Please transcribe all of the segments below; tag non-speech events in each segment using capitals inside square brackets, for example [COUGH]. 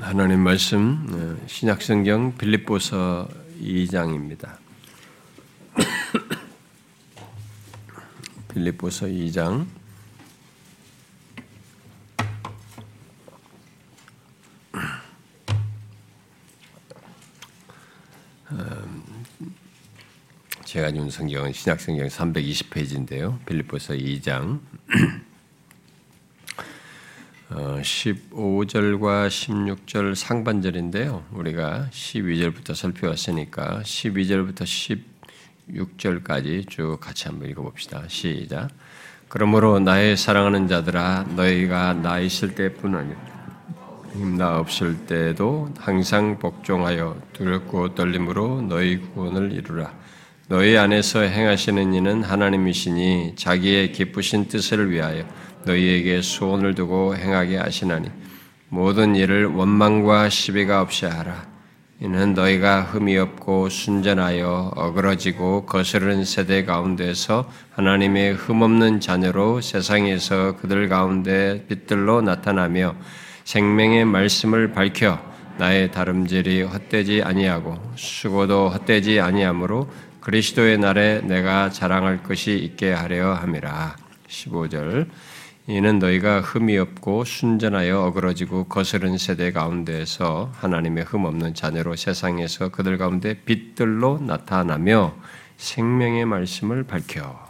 하나님 말씀 어, 신약성경 빌립보서 2장입니다. [COUGHS] 빌립보서 2장 음, 제가 준 성경은 신약성경 320페이지인데요. 빌립보서 2장 [COUGHS] 15절과 어, 16절 상반절인데요. 우리가 12절부터 살펴왔으니까 12절부터 16절까지 쭉 같이 한번 읽어봅시다. 시작. 그러므로 나의 사랑하는 자들아 너희가 나 있을 때뿐 아니라 나 없을 때도 항상 복종하여 두렵고 떨림으로 너희 구원을 이루라. 너희 안에서 행하시는 이는 하나님이시니 자기의 기쁘신 뜻을 위하여 너희에게 소원을 두고 행하게 하시나니 모든 일을 원망과 시비가 없이 하라. 이는 너희가 흠이 없고 순전하여 어그러지고 거스르는 세대 가운데서 하나님의 흠없는 자녀로 세상에서 그들 가운데 빛들로 나타나며 생명의 말씀을 밝혀 나의 다름질이 헛되지 아니하고 수고도 헛되지 아니하므로 그리스도의 날에 내가 자랑할 것이 있게 하려 함이라. 15절 이는 너희가 흠이 없고 순전하여 어그러지고 거스른 세대 가운데에서 하나님의 흠 없는 자녀로 세상에서 그들 가운데 빛들로 나타나며 생명의 말씀을 밝혀.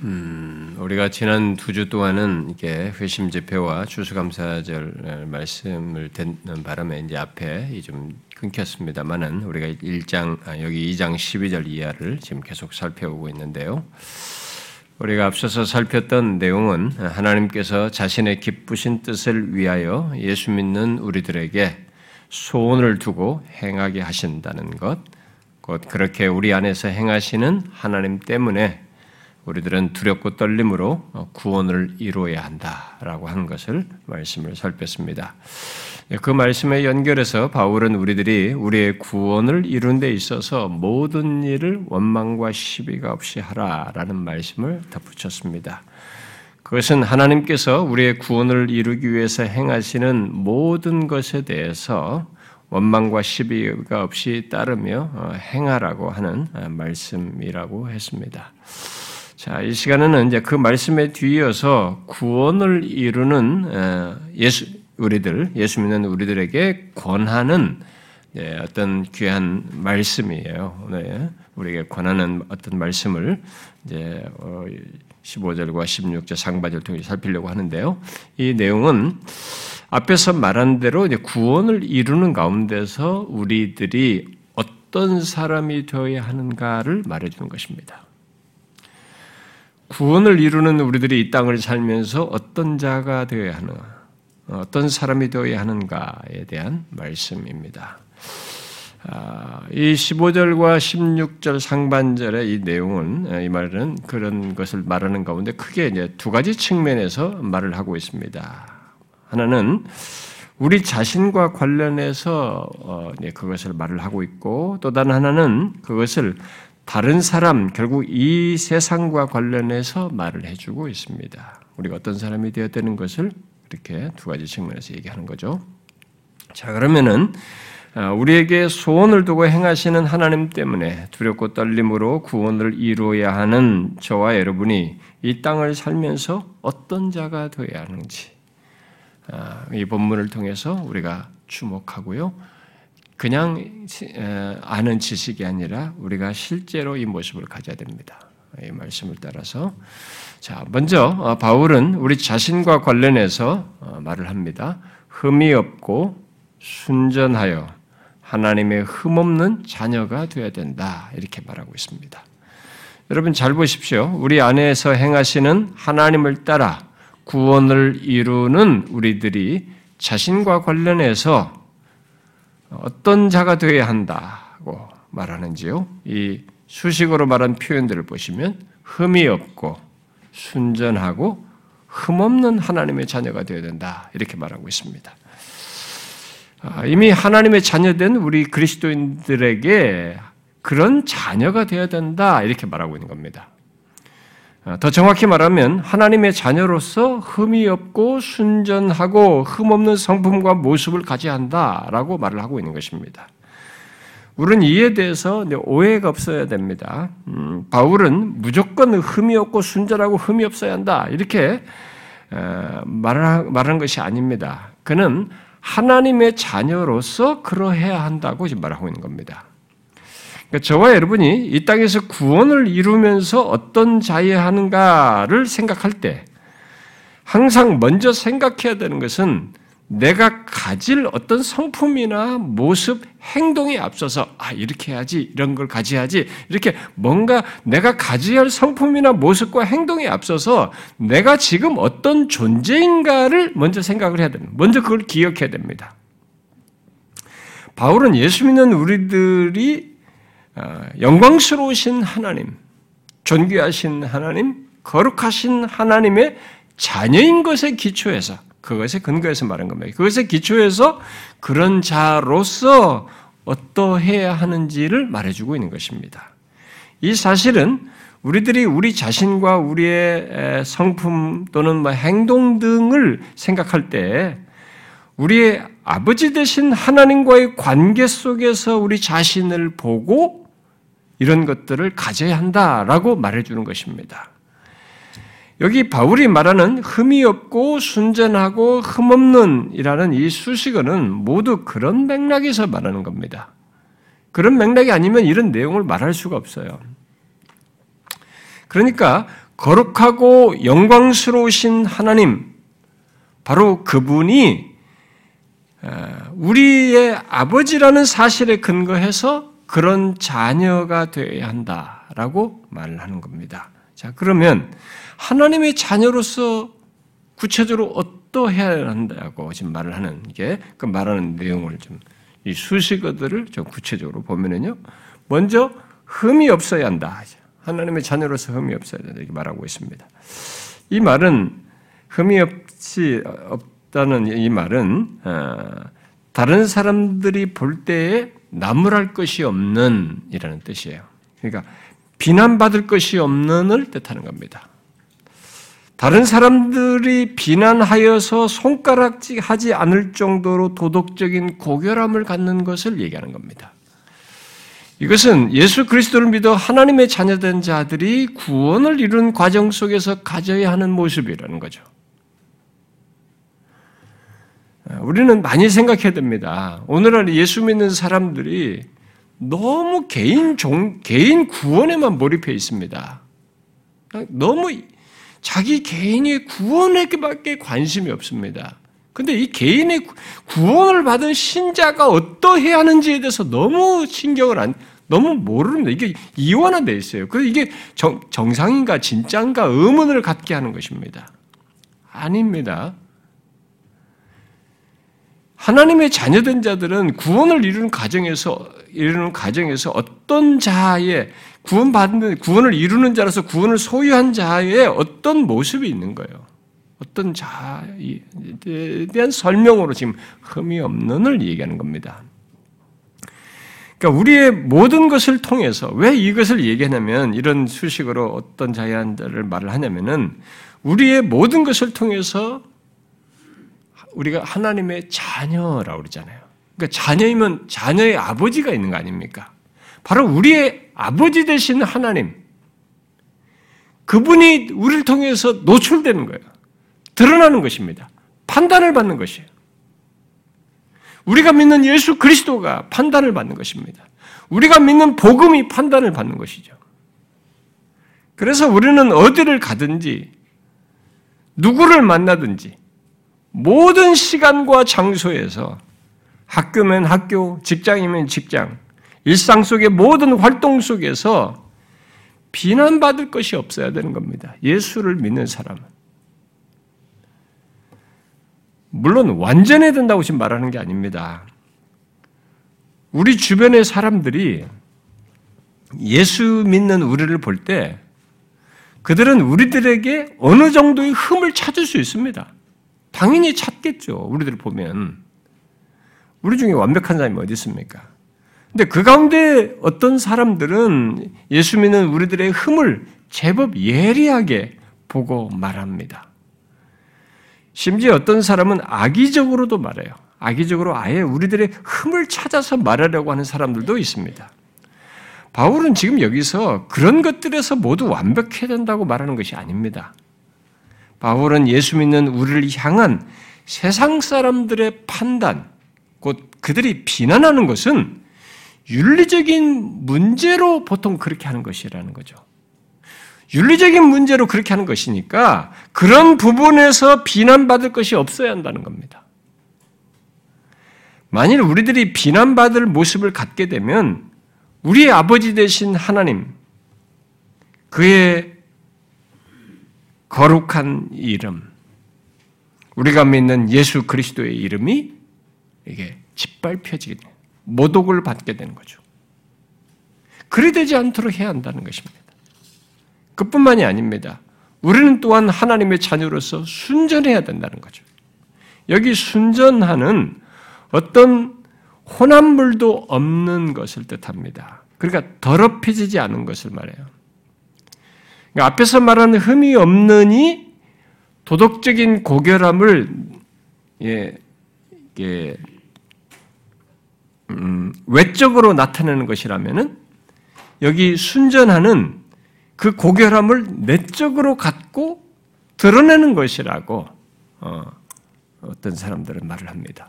음, 우리가 지난 두 주 동안은 이게 회심 집회와 추수감사절 말씀을 듣는 바람에 이제 앞에 좀 끊겼습니다만은 우리가 1장 아, 여기 2장 12절 이하를 지금 계속 살펴보고 있는데요. 우리가 앞서서 살폈던 내용은 하나님께서 자신의 기쁘신 뜻을 위하여 예수 믿는 우리들에게 소원을 두고 행하게 하신다는 것, 곧 그렇게 우리 안에서 행하시는 하나님 때문에 우리들은 두렵고 떨림으로 구원을 이루어야 한다라고 한 것을 말씀을 살폈습니다. 그 말씀에 연결해서 바울은 우리들이 우리의 구원을 이룬 데 있어서 모든 일을 원망과 시비가 없이 하라라는 말씀을 덧붙였습니다. 그것은 하나님께서 우리의 구원을 이루기 위해서 행하시는 모든 것에 대해서 원망과 시비가 없이 따르며 어, 행하라고 하는 어, 말씀이라고 했습니다. 자, 이 시간에는 이제 그 말씀에 뒤이어서 구원을 이루는 어, 예수 우리들 예수 믿는 우리들에게 권하는 예, 어떤 귀한 말씀이에요. 네, 우리에게 권하는 어떤 말씀을 이제 15절과 어, 16절 상반절 통해 살피려고 하는데요. 이 내용은 앞에서 말한 대로 이제 구원을 이루는 가운데서 우리들이 어떤 사람이 되어야 하는가를 말해주는 것입니다. 구원을 이루는 우리들이 이 땅을 살면서 어떤 자가 되어야 하는가, 어떤 사람이 되어야 하는가에 대한 말씀입니다. 아, 이 15절과 16절 상반절의 이 내용은 이 말은 그런 것을 말하는 가운데 크게 이제 두 가지 측면에서 말을 하고 있습니다. 하나는 우리 자신과 관련해서 어, 그것을 말을 하고 있고 또 다른 하나는 그것을 다른 사람, 결국 이 세상과 관련해서 말을 해주고 있습니다. 우리가 어떤 사람이 되어야 되는 것을 이렇게 두 가지 측면에서 얘기하는 거죠. 자, 그러면은 아, 우리에게 소원을 두고 행하시는 하나님 때문에 두렵고 떨림으로 구원을 이루어야 하는 저와 여러분이 이 땅을 살면서 어떤 자가 되어야 하는지 아, 이 본문을 통해서 우리가 주목하고요. 그냥 아는 지식이 아니라 우리가 실제로 이 모습을 가져야 됩니다. 이 말씀을 따라서 자, 먼저 어, 바울은 우리 자신과 관련해서 어, 말을 합니다. 흠이 없고 순전하여 하나님의 흠없는 자녀가 되어야 된다. 이렇게 말하고 있습니다. 여러분 잘 보십시오. 우리 안에서 행하시는 하나님을 따라 구원을 이루는 우리들이 자신과 관련해서 어떤 자가 되어야 한다고 말하는지요. 이 수식어로 말한 표현들을 보시면 흠이 없고 순전하고 흠없는 하나님의 자녀가 되어야 된다. 이렇게 말하고 있습니다. 아, 이미 하나님의 자녀된 우리 그리스도인들에게 그런 자녀가 되어야 된다. 이렇게 말하고 있는 겁니다. 아, 더 정확히 말하면 하나님의 자녀로서 흠이 없고 순전하고 흠없는 성품과 모습을 가져야 한다라고 말을 하고 있는 것입니다. 우리는 이에 대해서 오해가 없어야 됩니다. 음, 바울은 무조건 흠이 없고 순전하고 흠이 없어야 한다 이렇게 말하는 것이 아닙니다. 그는 하나님의 자녀로서 그러해야 한다고 지금 말하고 있는 겁니다. 그러니까 저와 여러분이 이 땅에서 구원을 이루면서 어떤 자여야 하는가를 생각할 때 항상 먼저 생각해야 되는 것은 내가 가질 어떤 성품이나 모습, 행동에 앞서서 아 이렇게 해야지 이런 걸 가져야지 이렇게 뭔가 내가 가져야 할 성품이나 모습과 행동에 앞서서 내가 지금 어떤 존재인가를 먼저 생각을 해야 됩니다. 먼저 그걸 기억해야 됩니다. 바울은 예수 믿는 우리들이 어, 영광스러우신 하나님, 존귀하신 하나님, 거룩하신 하나님의 자녀인 것에 기초해서 그것에 근거해서 말한 겁니다. 그것에 기초해서 그런 자로서 어떠해야 하는지를 말해주고 있는 것입니다. 이 사실은 우리들이 우리 자신과 우리의 성품 또는 뭐 행동 등을 생각할 때 우리의 아버지 되신 하나님과의 관계 속에서 우리 자신을 보고 이런 것들을 가져야 한다라고 말해주는 것입니다. 여기 바울이 말하는 흠이 없고 순전하고 흠없는이라는 이 수식어는 모두 그런 맥락에서 말하는 겁니다. 그런 맥락이 아니면 이런 내용을 말할 수가 없어요. 그러니까 거룩하고 영광스러우신 하나님, 바로 그분이 어, 우리의 아버지라는 사실에 근거해서 그런 자녀가 되어야 한다라고 말을 하는 겁니다. 자, 그러면 하나님의 자녀로서 구체적으로 어떠해야 한다고 지금 말을 하는 게 그 말하는 내용을 좀 이 수식어들을 좀 구체적으로 보면은요. 먼저 흠이 없어야 한다. 하나님의 자녀로서 흠이 없어야 된다 이렇게 말하고 있습니다. 이 말은 흠이 없이 없다는 이 말은 어, 다른 사람들이 볼 때에 나무랄 것이 없는 이라는 뜻이에요. 그러니까 비난받을 것이 없는을 뜻하는 겁니다. 다른 사람들이 비난하여서 손가락질하지 않을 정도로 도덕적인 고결함을 갖는 것을 얘기하는 겁니다. 이것은 예수 그리스도를 믿어 하나님의 자녀된 자들이 구원을 이룬 과정 속에서 가져야 하는 모습이라는 거죠. 우리는 많이 생각해야 됩니다. 오늘날 예수 믿는 사람들이 너무 개인 종, 개인 구원에만 몰입해 있습니다. 너무 자기 개인의 구원에게밖에 관심이 없습니다. 근데 이 개인의 구원을 받은 신자가 어떠해야 하는지에 대해서 너무 신경을 안, 너무 모릅니다. 이게 이원화되어 있어요. 그래서 이게 정, 정상인가 진짜인가 의문을 갖게 하는 것입니다. 아닙니다. 하나님의 자녀된 자들은 구원을 이루는 과정에서 이루는 과정에서 어떤 자의 구원받는 구원을 이루는 자로서 구원을 소유한 자의 어떤 모습이 있는 거예요. 어떤 자에 대한 설명으로 지금 흠이 없는을 얘기하는 겁니다. 그러니까 우리의 모든 것을 통해서 왜 이것을 얘기하냐면 이런 수식으로 어떤 자의 자를 말을 하냐면은 우리의 모든 것을 통해서 우리가 하나님의 자녀라고 그러잖아요. 그러니까 자녀이면 자녀의 아버지가 있는 거 아닙니까? 바로 우리의 아버지 되신 하나님. 그분이 우리를 통해서 노출되는 거예요. 드러나는 것입니다. 판단을 받는 것이에요. 우리가 믿는 예수 그리스도가 판단을 받는 것입니다. 우리가 믿는 복음이 판단을 받는 것이죠. 그래서 우리는 어디를 가든지, 누구를 만나든지, 모든 시간과 장소에서 학교면 학교, 직장이면 직장, 일상 속의 모든 활동 속에서 비난받을 것이 없어야 되는 겁니다. 예수를 믿는 사람은. 물론 완전해야 된다고 지금 말하는 게 아닙니다. 우리 주변의 사람들이 예수 믿는 우리를 볼 때 그들은 우리들에게 어느 정도의 흠을 찾을 수 있습니다. 당연히 찾겠죠. 우리들 보면. 우리 중에 완벽한 사람이 어디 있습니까? 근데 그 가운데 어떤 사람들은 예수 믿는 우리들의 흠을 제법 예리하게 보고 말합니다. 심지어 어떤 사람은 악의적으로도 말해요. 악의적으로 아예 우리들의 흠을 찾아서 말하려고 하는 사람들도 있습니다. 바울은 지금 여기서 그런 것들에서 모두 완벽해야 된다고 말하는 것이 아닙니다. 바울은 예수 믿는 우리를 향한 세상 사람들의 판단, 곧 그들이 비난하는 것은 윤리적인 문제로 보통 그렇게 하는 것이라는 거죠. 윤리적인 문제로 그렇게 하는 것이니까 그런 부분에서 비난받을 것이 없어야 한다는 겁니다. 만일 우리들이 비난받을 모습을 갖게 되면 우리의 아버지 되신 하나님, 그의 거룩한 이름, 우리가 믿는 예수 그리스도의 이름이 이게 짓밟혀지게 돼요. 모독을 받게 되는 거죠. 그리 되지 않도록 해야 한다는 것입니다. 그뿐만이 아닙니다. 우리는 또한 하나님의 자녀로서 순전해야 된다는 거죠. 여기 순전하는 어떤 혼합물도 없는 것을 뜻합니다. 그러니까 더럽혀지지 않은 것을 말해요. 그러니까 앞에서 말하는 흠이 없느니 도덕적인 고결함을 예, 예, 음, 외적으로 나타내는 것이라면은 여기 순전하는 그 고결함을 내적으로 갖고 드러내는 것이라고 어, 어떤 사람들은 말을 합니다.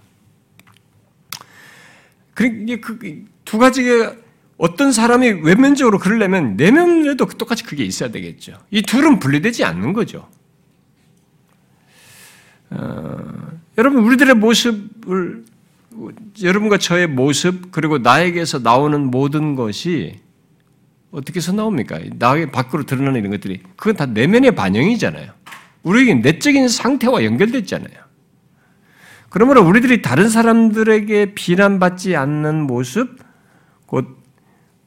그두 그, 가지가 어떤 사람이 외면적으로 그러려면 내면에도 똑같이 그게 있어야 되겠죠. 이 둘은 분리되지 않는 거죠. 어, 여러분 우리들의 모습을 여러분과 저의 모습 그리고 나에게서 나오는 모든 것이 어떻게 해서 나옵니까? 나에게 밖으로 드러나는 이런 것들이 그건 다 내면의 반영이잖아요. 우리에게 내적인 상태와 연결됐잖아요. 그러므로 우리들이 다른 사람들에게 비난받지 않는 모습, 곧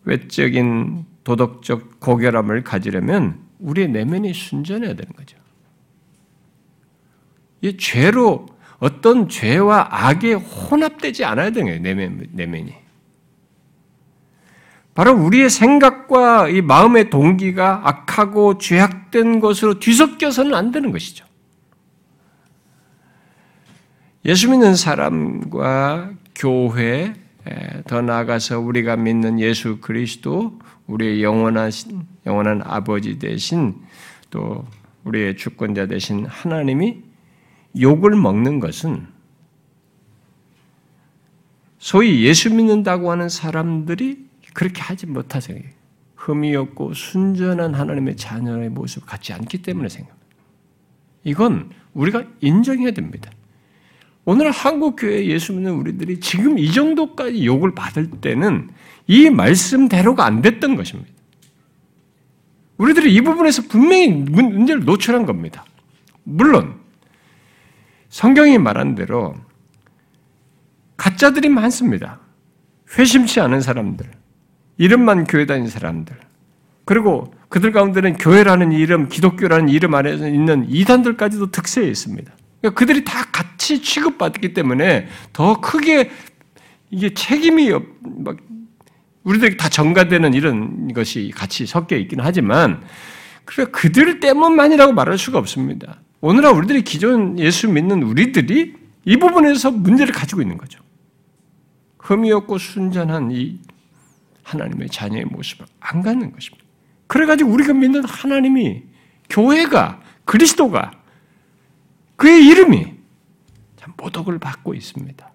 외적인 도덕적 고결함을 가지려면 우리의 내면이 순전해야 되는 거죠. 이 죄로 어떤 죄와 악에 혼합되지 않아야 되는 거예요, 내면, 내면이. 바로 우리의 생각과 이 마음의 동기가 악하고 죄악된 것으로 뒤섞여서는 안 되는 것이죠. 예수 믿는 사람과 교회, 더 나아가서 우리가 믿는 예수 그리스도, 우리의 영원한, 영원한 아버지 대신 또 우리의 주권자 대신 하나님이 욕을 먹는 것은 소위 예수 믿는다고 하는 사람들이 그렇게 하지 못하세요. 흠이 없고 순전한 하나님의 자녀의 모습 같지 않기 때문에 생각합니다. 이건 우리가 인정해야 됩니다. 오늘 한국 교회 예수 믿는 우리들이 지금 이 정도까지 욕을 받을 때는 이 말씀대로가 안 됐던 것입니다. 우리들이 이 부분에서 분명히 문제를 노출한 겁니다. 물론 성경이 말한 대로 가짜들이 많습니다. 회심치 않은 사람들, 이름만 교회 다니는 사람들, 그리고 그들 가운데는 교회라는 이름, 기독교라는 이름 안에 있는 이단들까지도 특세에 있습니다. 그러니까 그들이 다 같이 취급받기 때문에 더 크게 이게 책임이 막 우리들이 다 전가되는 이런 것이 같이 섞여 있긴 하지만 그래 그들 때문만이라고 말할 수가 없습니다. 오늘날 우리들이 기존 예수 믿는 우리들이 이 부분에서 문제를 가지고 있는 거죠. 흠이 없고 순전한 이 하나님의 자녀의 모습을 안 갖는 것입니다. 그래가지고 우리가 믿는 하나님이 교회가 그리스도가 그의 이름이 참 모독을 받고 있습니다.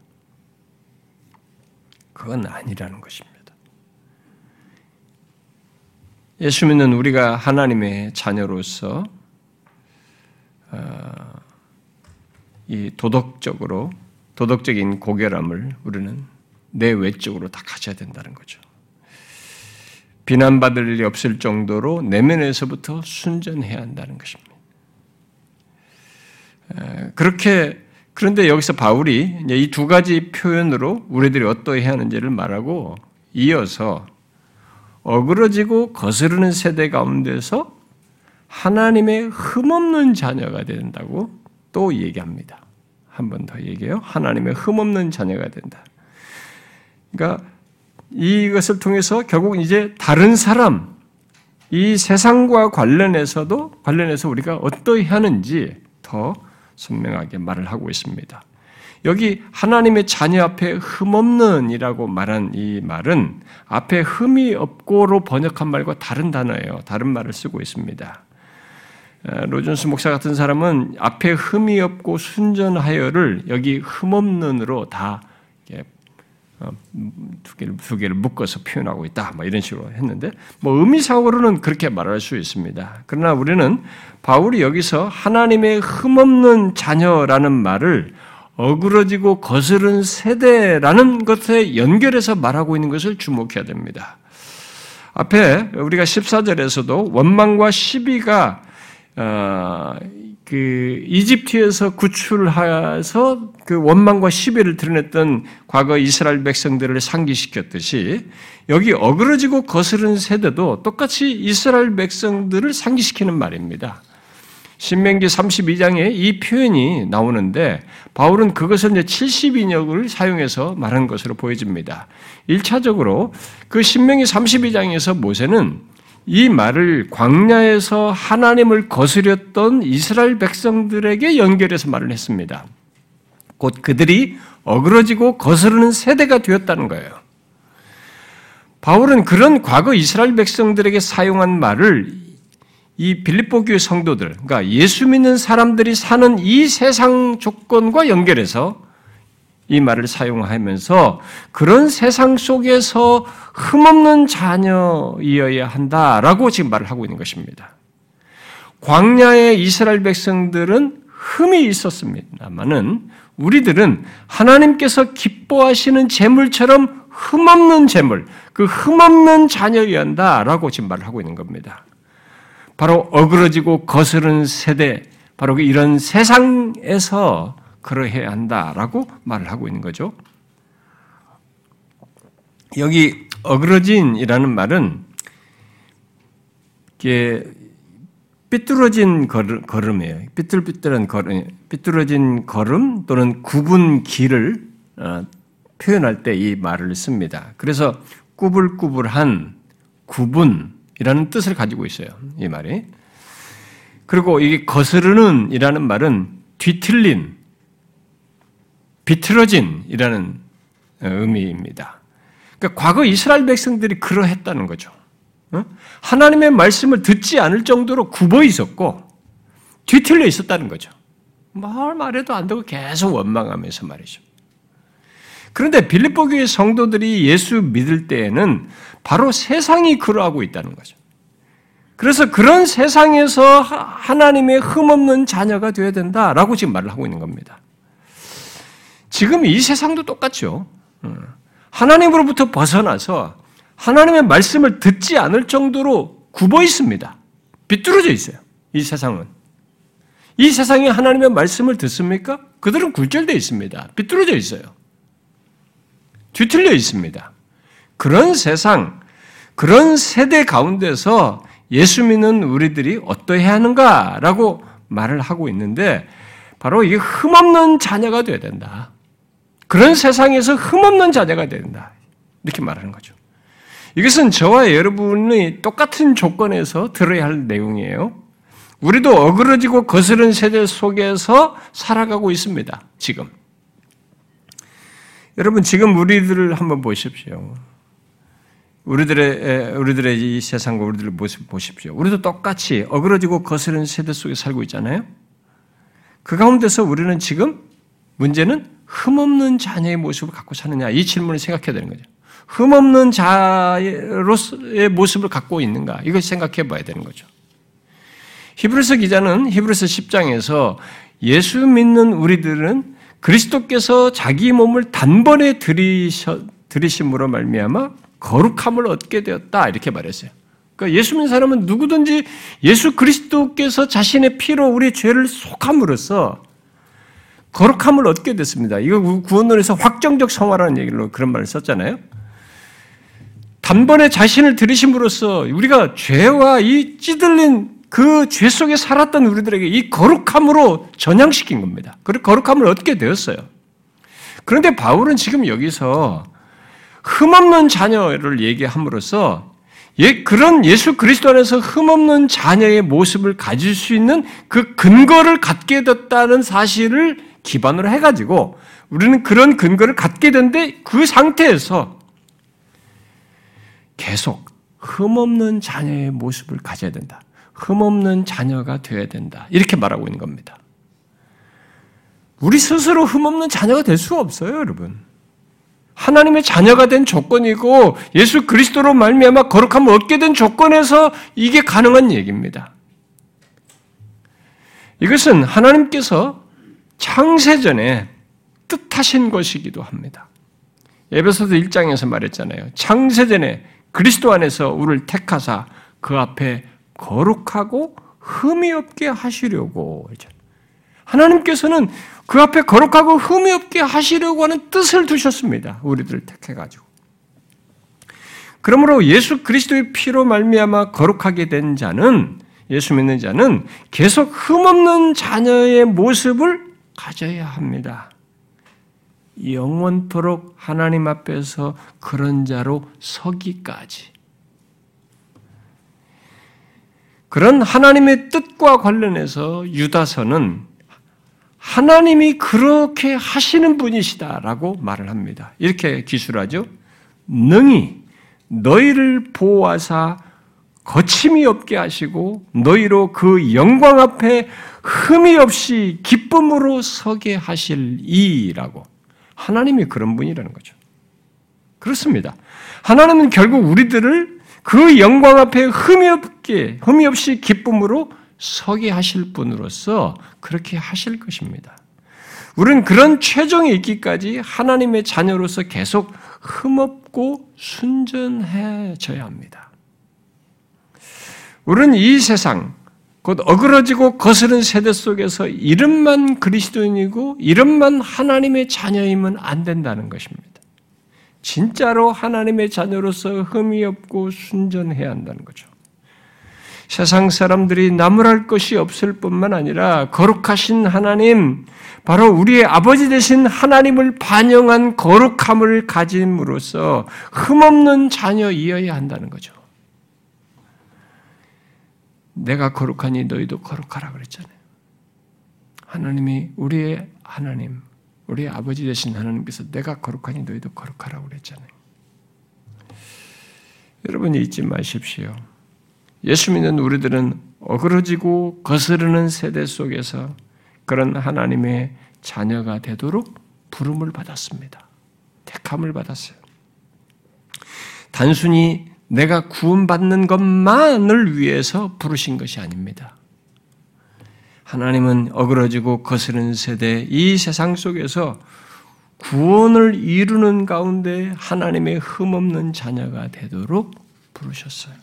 그건 아니라는 것입니다. 예수 믿는 우리가 하나님의 자녀로서 어, 이 도덕적으로 도덕적인 고결함을 우리는 내 외적으로 다 가져야 된다는 거죠. 비난받을 일이 없을 정도로 내면에서부터 순전해야 한다는 것입니다. 그렇게 그런데 여기서 바울이 이 두 가지 표현으로 우리들이 어떠해야 하는지를 말하고 이어서 어그러지고 거스르는 세대 가운데서 하나님의 흠없는 자녀가 된다고 또 얘기합니다. 한 번 더 얘기해요. 하나님의 흠없는 자녀가 된다. 그러니까 이것을 통해서 결국 이제 다른 사람, 이 세상과 관련해서도 관련해서 우리가 어떠히 하는지 더 선명하게 말을 하고 있습니다. 여기 하나님의 자녀 앞에 흠없는이라고 말한 이 말은 앞에 흠이 없고로 번역한 말과 다른 단어예요. 다른 말을 쓰고 있습니다. 로준스 목사 같은 사람은 앞에 흠이 없고 순전하여를 여기 흠없는으로 다 어, 두 개를, 두 개를 묶어서 표현하고 있다. 뭐 이런 식으로 했는데, 뭐 의미상으로는 그렇게 말할 수 있습니다. 그러나 우리는 바울이 여기서 하나님의 흠없는 자녀라는 말을 어그러지고 거스른 세대라는 것에 연결해서 말하고 있는 것을 주목해야 됩니다. 앞에 우리가 14절에서도 원망과 시비가 어, 그 이집트에서 구출해서 그 원망과 시비를 드러냈던 과거 이스라엘 백성들을 상기시켰듯이 여기 어그러지고 거스른 세대도 똑같이 이스라엘 백성들을 상기시키는 말입니다. 신명기 32장에 이 표현이 나오는데 바울은 그것을 이제 70인역을 사용해서 말한 것으로 보여집니다. 1차적으로 그 신명기 32장에서 모세는 이 말을 광야에서 하나님을 거스렸던 이스라엘 백성들에게 연결해서 말을 했습니다. 곧 그들이 어그러지고 거스르는 세대가 되었다는 거예요. 바울은 그런 과거 이스라엘 백성들에게 사용한 말을 이 빌립보 교회 성도들, 그러니까 예수 믿는 사람들이 사는 이 세상 조건과 연결해서 이 말을 사용하면서 그런 세상 속에서 흠없는 자녀이어야 한다라고 지금 말을 하고 있는 것입니다. 광야의 이스라엘 백성들은 흠이 있었습니다만은 우리들은 하나님께서 기뻐하시는 재물처럼 흠없는 재물, 그 흠없는 자녀여야 한다라고 지금 말을 하고 있는 겁니다. 바로 어그러지고 거스른 세대, 바로 이런 세상에서 그러해야 한다라고 말을 하고 있는 거죠. 여기 어그러진이라는 말은 이게 삐뚤어진 걸음 이에요. 삐뚤삐뚤한 걸음, 삐뚤어진 걸음 또는 굽은 길을 어, 표현할 때 이 말을 씁니다. 그래서 꾸불꾸불한 구분 이라는 뜻을 가지고 있어요. 이 말이. 그리고 이게 거스르는 이라는 말은 뒤틀린, 비틀어진 이라는 의미입니다. 그러니까 과거 이스라엘 백성들이 그러했다는 거죠. 하나님의 말씀을 듣지 않을 정도로 굽어 있었고 뒤틀려 있었다는 거죠. 말 말해도 안 되고 계속 원망하면서 말이죠. 그런데 빌립보 교회 성도들이 예수 믿을 때에는 바로 세상이 그러하고 있다는 거죠. 그래서 그런 세상에서 하나님의 흠없는 자녀가 되어야 된다라고 지금 말을 하고 있는 겁니다. 지금 이 세상도 똑같죠. 음. 하나님으로부터 벗어나서 하나님의 말씀을 듣지 않을 정도로 굽어 있습니다. 비뚤어져 있어요. 이 세상은. 이 세상에 하나님의 말씀을 듣습니까? 그들은 굴절되어 있습니다. 비뚤어져 있어요. 뒤틀려 있습니다. 그런 세상, 그런 세대 가운데서 예수 믿는 우리들이 어떠해야 하는가라고 말을 하고 있는데 바로 이 흠없는 자녀가 되어야 된다. 그런 세상에서 흠없는 자녀가 된다. 이렇게 말하는 거죠. 이것은 저와 여러분이 똑같은 조건에서 들어야 할 내용이에요. 우리도 어그러지고 거스른 세대 속에서 살아가고 있습니다. 지금. 여러분 지금 우리들을 한번 보십시오. 우리들의 우리들의 이 세상과 우리들의 모습 보십시오. 우리도 똑같이 어그러지고 거스른 세대 속에 살고 있잖아요. 그 가운데서 우리는 지금 문제는 흠없는 자녀의 모습을 갖고 사느냐 이 질문을 생각해야 되는 거죠. 흠없는 자로서의 모습을 갖고 있는가 이걸 생각해 봐야 되는 거죠. 히브리서 기자는 히브리서 10장에서 예수 믿는 우리들은 그리스도께서 자기 몸을 단번에 들이심으로 말미암아 거룩함을 얻게 되었다 이렇게 말했어요. 그러니까 예수 믿는 사람은 누구든지 예수 그리스도께서 자신의 피로 우리 죄를 속함으로써 거룩함을 얻게 됐습니다. 이거 구원론에서 확정적 성화라는 얘기로 그런 말을 썼잖아요. 단번에 자신을 들이심으로써 우리가 죄와 이 찌들린 그 죄 속에 살았던 우리들에게 이 거룩함으로 전향시킨 겁니다. 그리고 거룩함을 얻게 되었어요. 그런데 바울은 지금 여기서 흠없는 자녀를 얘기함으로써 예, 그런 예수 그리스도 안에서 흠없는 자녀의 모습을 가질 수 있는 그 근거를 갖게 됐다는 사실을 기반으로 해가지고 우리는 그런 근거를 갖게 된데 그 상태에서 계속 흠없는 자녀의 모습을 가져야 된다. 흠없는 자녀가 되어야 된다. 이렇게 말하고 있는 겁니다. 우리 스스로 흠없는 자녀가 될 수가 없어요, 여러분. 하나님의 자녀가 된 조건이고 예수 그리스도로 말미암아 거룩함을 얻게 된 조건에서 이게 가능한 얘기입니다. 이것은 하나님께서 창세전에 뜻하신 것이기도 합니다. 에베소서 1장에서 말했잖아요. 창세전에 그리스도 안에서 우리를 택하사 그 앞에 거룩하고 흠이 없게 하시려고 하나님께서는 그 앞에 거룩하고 흠이 없게 하시려고 하는 뜻을 두셨습니다. 우리들을 택해 가지고. 그러므로 예수 그리스도의 피로 말미암아 거룩하게 된 자는 예수 믿는 자는 계속 흠 없는 자녀의 모습을 가져야 합니다. 영원토록 하나님 앞에서 그런 자로 서기까지. 그런 하나님의 뜻과 관련해서 유다서는 하나님이 그렇게 하시는 분이시다라고 말을 합니다. 이렇게 기술하죠. 능히 너희를 보호하사 거침이 없게 하시고 너희로 그 영광 앞에 흠이 없이 기쁨으로 서게 하실 이라고 하나님이 그런 분이라는 거죠. 그렇습니다. 하나님은 결국 우리들을 그 영광 앞에 흠이 없게 흠이 없이 기쁨으로 서게 하실 분으로서 그렇게 하실 것입니다. 우리는 그런 최종에 있기까지 하나님의 자녀로서 계속 흠없고 순전해져야 합니다. 우리는 이 세상, 곧 어그러지고 거스른 세대 속에서 이름만 그리스도인이고 이름만 하나님의 자녀이면 안 된다는 것입니다. 진짜로 하나님의 자녀로서 흠이 없고 순전해야 한다는 거죠. 세상 사람들이 나무랄 것이 없을 뿐만 아니라 거룩하신 하나님, 바로 우리의 아버지 되신 하나님을 반영한 거룩함을 가짐으로써 흠없는 자녀이어야 한다는 거죠. 내가 거룩하니 너희도 거룩하라 그랬잖아요. 하나님이 우리의 하나님, 우리의 아버지 되신 하나님께서 내가 거룩하니 너희도 거룩하라고 그랬잖아요. 여러분 잊지 마십시오. 예수 믿는 우리들은 어그러지고 거스르는 세대 속에서 그런 하나님의 자녀가 되도록 부름을 받았습니다. 택함을 받았어요. 단순히 내가 구원받는 것만을 위해서 부르신 것이 아닙니다. 하나님은 어그러지고 거스른 세대 이 세상 속에서 구원을 이루는 가운데 하나님의 흠없는 자녀가 되도록 부르셨어요.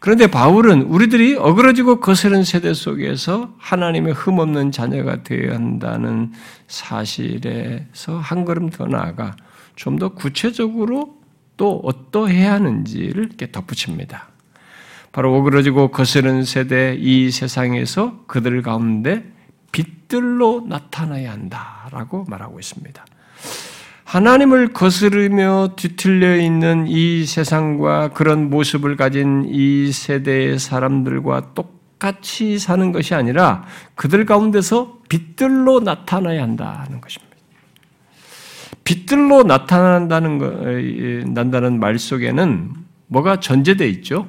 그런데 바울은 우리들이 어그러지고 거스른 세대 속에서 하나님의 흠없는 자녀가 되어야 한다는 사실에서 한 걸음 더 나아가 좀 더 구체적으로 또 어떠해야 하는지를 이렇게 덧붙입니다. 바로 오그러지고 거스른 세대 이 세상에서 그들 가운데 빛들로 나타나야 한다라고 말하고 있습니다. 하나님을 거스르며 뒤틀려 있는 이 세상과 그런 모습을 가진 이 세대의 사람들과 똑같이 사는 것이 아니라 그들 가운데서 빛들로 나타나야 한다는 것입니다. 빛들로 나타난다는 거, 난다는 말 속에는 뭐가 전제되어 있죠?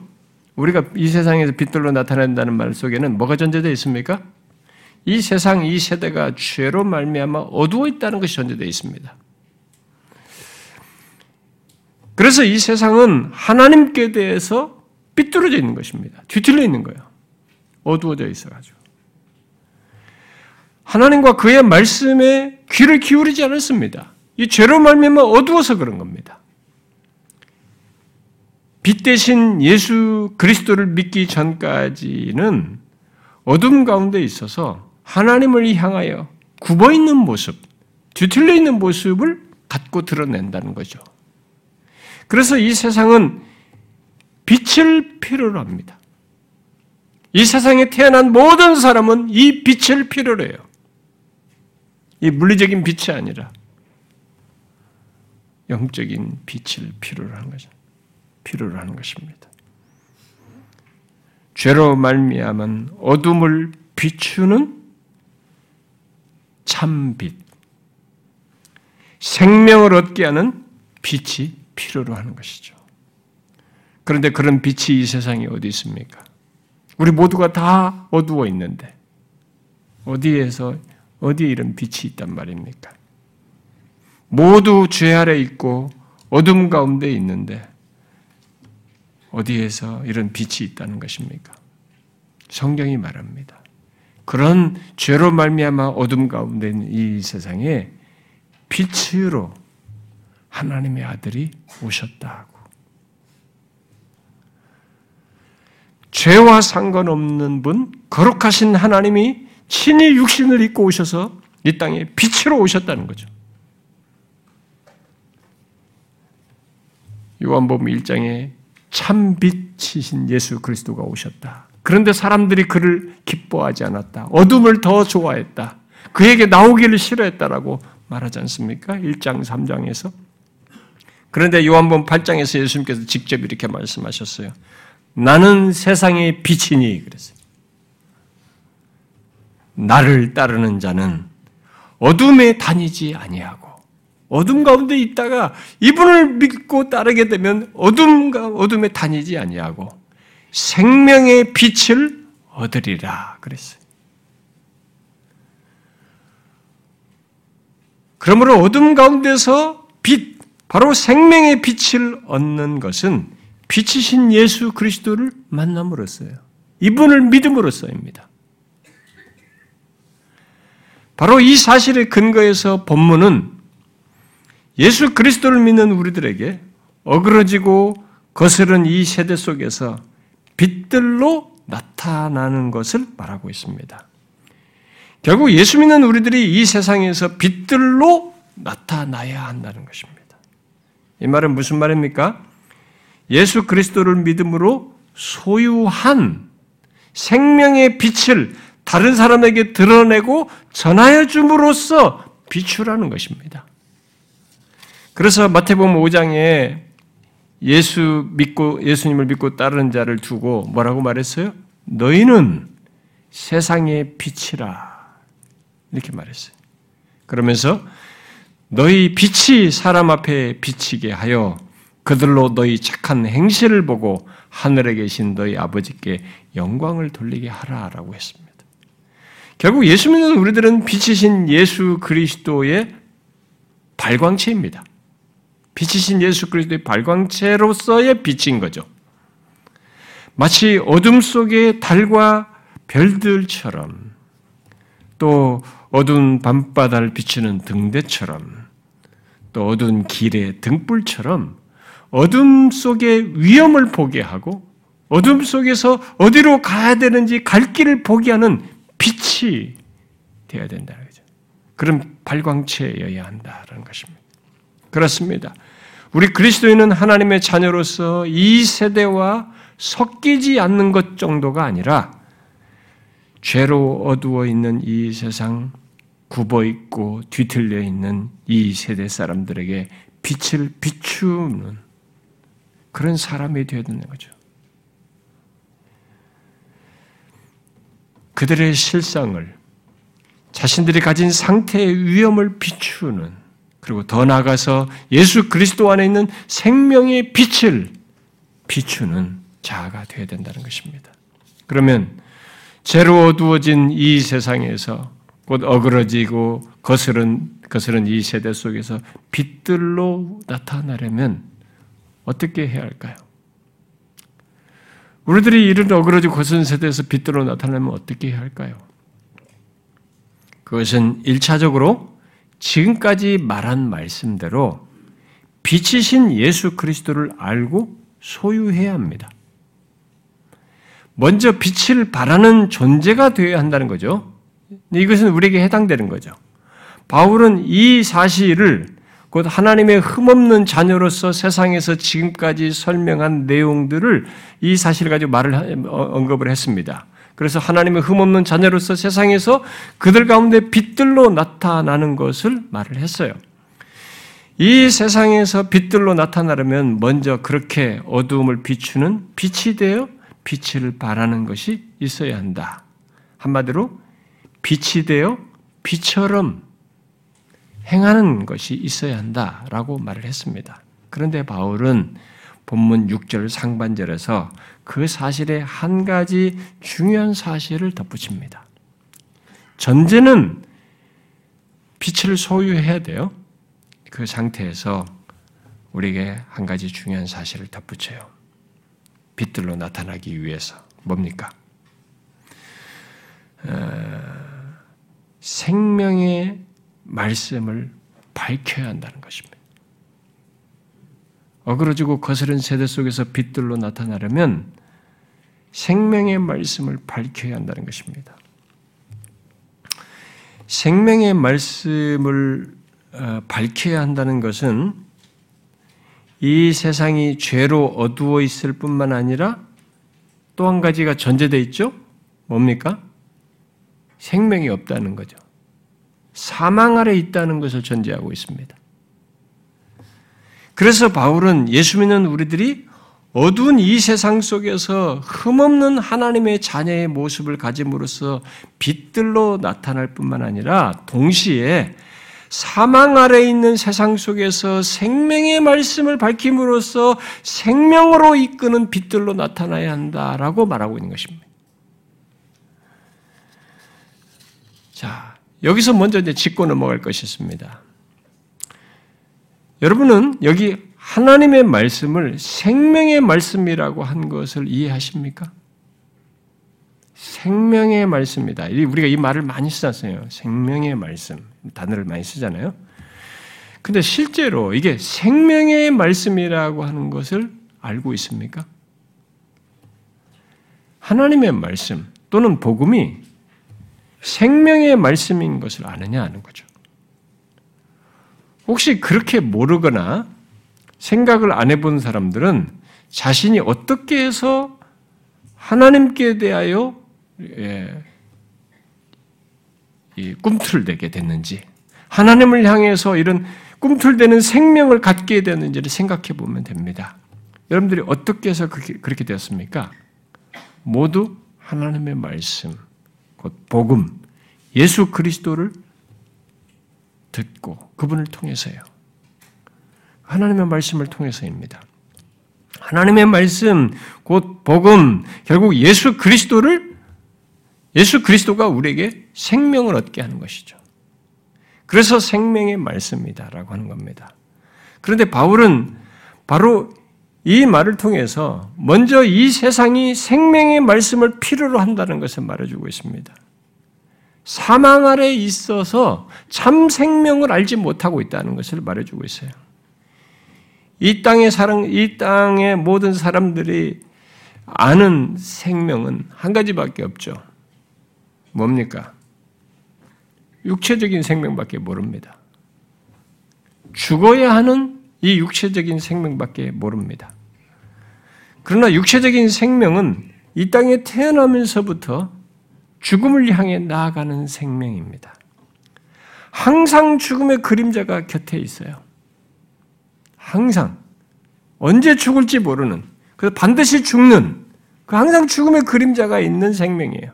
우리가 이 세상에서 빛들로 나타난다는 말 속에는 뭐가 전제되어 있습니까? 이 세상, 이 세대가 죄로 말미암아 어두워 있다는 것이 전제되어 있습니다. 그래서 이 세상은 하나님께 대해서 삐뚤어져 있는 것입니다. 뒤틀려 있는 거예요. 어두워져 있어가지고. 하나님과 그의 말씀에 귀를 기울이지 않았습니다. 이 죄로 말미암아 어두워서 그런 겁니다. 빛 대신 예수 그리스도를 믿기 전까지는 어둠 가운데 있어서 하나님을 향하여 굽어 있는 모습, 뒤틀려 있는 모습을 갖고 드러낸다는 거죠. 그래서 이 세상은 빛을 필요로 합니다. 이 세상에 태어난 모든 사람은 이 빛을 필요로 해요. 이 물리적인 빛이 아니라 영적인 빛을 필요로 하는 것입니다. 필요로 하는 것입니다. 죄로 말미암은 어둠을 비추는 참빛, 생명을 얻게 하는 빛이 필요로 하는 것이죠. 그런데 그런 빛이 이 세상에 어디 있습니까? 우리 모두가 다 어두워 있는데 어디에서 어디에 이런 빛이 있단 말입니까? 모두 죄 아래 있고 어둠 가운데 있는데 어디에서 이런 빛이 있다는 것입니까? 성경이 말합니다. 그런 죄로 말미암아 어둠 가운데 있는 이 세상에 빛으로 하나님의 아들이 오셨다고. 죄와 상관없는 분, 거룩하신 하나님이 친히 육신을 입고 오셔서 이 땅에 빛으로 오셨다는 거죠. 요한복음 1장에 참 빛이신 예수 그리스도가 오셨다. 그런데 사람들이 그를 기뻐하지 않았다. 어둠을 더 좋아했다. 그에게 나오기를 싫어했다라고 말하지 않습니까? 1장, 3장에서. 그런데 요한복음 8장에서 예수님께서 직접 이렇게 말씀하셨어요. 나는 세상의 빛이니 그랬어요. 나를 따르는 자는 어둠에 다니지 아니하고 어둠 가운데 있다가 이분을 믿고 따르게 되면 어둠과 어둠에 다니지 아니하고 생명의 빛을 얻으리라 그랬어요. 그러므로 어둠 가운데서 빛, 바로 생명의 빛을 얻는 것은 빛이신 예수 그리스도를 만남으로써요. 이분을 믿음으로써입니다. 바로 이 사실의 근거에서 본문은 예수 그리스도를 믿는 우리들에게 어그러지고 거스른 이 세대 속에서 빛들로 나타나는 것을 말하고 있습니다. 결국 예수 믿는 우리들이 이 세상에서 빛들로 나타나야 한다는 것입니다. 이 말은 무슨 말입니까? 예수 그리스도를 믿음으로 소유한 생명의 빛을 다른 사람에게 드러내고 전하여 줌으로써 비추라는 것입니다. 그래서 마태복음 5장에 예수 믿고 예수님을 믿고 따르는 자를 두고 뭐라고 말했어요? 너희는 세상의 빛이라 이렇게 말했어요. 그러면서 너희 빛이 사람 앞에 비치게 하여 그들로 너희 착한 행실을 보고 하늘에 계신 너희 아버지께 영광을 돌리게 하라라고 했습니다. 결국 예수 믿는 우리들은 빛이신 예수 그리스도의 발광체입니다. 빛이신 예수 그리스도의 발광체로서의 빛인 거죠. 마치 어둠 속의 달과 별들처럼 또 어두운 밤바다를 비추는 등대처럼 또 어두운 길의 등불처럼 어둠 속의 위험을 보게 하고 어둠 속에서 어디로 가야 되는지 갈 길을 보게 하는 빛이 되어야 된다는 거죠. 그런 발광체여야 한다는 것입니다. 그렇습니다. 우리 그리스도인은 하나님의 자녀로서 이 세대와 섞이지 않는 것 정도가 아니라 죄로 어두워 있는 이 세상, 굽어 있고 뒤틀려 있는 이 세대 사람들에게 빛을 비추는 그런 사람이 되어야 되는 거죠. 그들의 실상을 자신들이 가진 상태의 위험을 비추는 그리고 더 나아가서 예수 그리스도 안에 있는 생명의 빛을 비추는 자아가 되어야 된다는 것입니다. 그러면 죄로 어두워진 이 세상에서 곧 어그러지고 거스른 거스른 이 세대 속에서 빛들로 나타나려면 어떻게 해야 할까요? 우리들이 이런 어그러지고 거스른 세대에서 빛들로 나타나면 어떻게 해야 할까요? 그것은 1차적으로 지금까지 말한 말씀대로 빛이신 예수 그리스도를 알고 소유해야 합니다. 먼저 빛을 바라는 존재가 되어야 한다는 거죠. 이것은 우리에게 해당되는 거죠. 바울은 이 사실을 곧 하나님의 흠없는 자녀로서 세상에서 지금까지 설명한 내용들을 이 사실을 가지고 말을 어, 언급을 했습니다. 그래서 하나님의 흠없는 자녀로서 세상에서 그들 가운데 빛들로 나타나는 것을 말을 했어요. 이 세상에서 빛들로 나타나려면 먼저 그렇게 어두움을 비추는 빛이 되어 빛을 발하는 것이 있어야 한다. 한마디로 빛이 되어 빛처럼 행하는 것이 있어야 한다라고 말을 했습니다. 그런데 바울은 본문 6절 상반절에서 그 사실에 한 가지 중요한 사실을 덧붙입니다. 전제는 빛을 소유해야 돼요. 그 상태에서 우리에게 한 가지 중요한 사실을 덧붙여요. 빛들로 나타나기 위해서 뭡니까? 어, 생명의 말씀을 밝혀야 한다는 것입니다. 어그러지고 거스른 세대 속에서 빛들로 나타나려면 생명의 말씀을 밝혀야 한다는 것입니다. 생명의 말씀을 어, 밝혀야 한다는 것은 이 세상이 죄로 어두워 있을 뿐만 아니라 또 한 가지가 전제되어 있죠? 뭡니까? 생명이 없다는 거죠. 사망 아래 있다는 것을 전제하고 있습니다. 그래서 바울은 예수 믿는 우리들이 어두운 이 세상 속에서 흠없는 하나님의 자녀의 모습을 가짐으로써 빛들로 나타날 뿐만 아니라 동시에 사망 아래 있는 세상 속에서 생명의 말씀을 밝힘으로써 생명으로 이끄는 빛들로 나타나야 한다라고 말하고 있는 것입니다. 자, 여기서 먼저 이제 짚고 넘어갈 것이 있습니다. 여러분은 여기 하나님의 말씀을 생명의 말씀이라고 한 것을 이해하십니까? 생명의 말씀이다. 우리가 이 말을 많이 쓰잖아요. 생명의 말씀. 단어를 많이 쓰잖아요. 근데 실제로 이게 생명의 말씀이라고 하는 것을 알고 있습니까? 하나님의 말씀 또는 복음이 생명의 말씀인 것을 아느냐 하는 거죠. 혹시 그렇게 모르거나 생각을 안 해본 사람들은 자신이 어떻게 해서 하나님께 대하여 예, 꿈틀대게 됐는지, 하나님을 향해서 이런 꿈틀대는 생명을 갖게 됐는지를 생각해 보면 됩니다. 여러분들이 어떻게 해서 그렇게 되었습니까? 모두 하나님의 말씀, 곧 복음, 예수 그리스도를 듣고 그분을 통해서요. 하나님의 말씀을 통해서입니다. 하나님의 말씀, 곧 복음, 결국 예수 그리스도를 예수 그리스도가 우리에게 생명을 얻게 하는 것이죠. 그래서 생명의 말씀이다라고 하는 겁니다. 그런데 바울은 바로 이 말을 통해서 먼저 이 세상이 생명의 말씀을 필요로 한다는 것을 말해주고 있습니다. 사망 아래 있어서 참 생명을 알지 못하고 있다는 것을 말해주고 있어요. 이 땅의 사람, 이 땅의 모든 사람들이 아는 생명은 한 가지밖에 없죠. 뭡니까? 육체적인 생명밖에 모릅니다. 죽어야 하는 이 육체적인 생명밖에 모릅니다. 그러나 육체적인 생명은 이 땅에 태어나면서부터 죽음을 향해 나아가는 생명입니다. 항상 죽음의 그림자가 곁에 있어요. 항상. 언제 죽을지 모르는, 그래서 반드시 죽는, 그 항상 죽음의 그림자가 있는 생명이에요.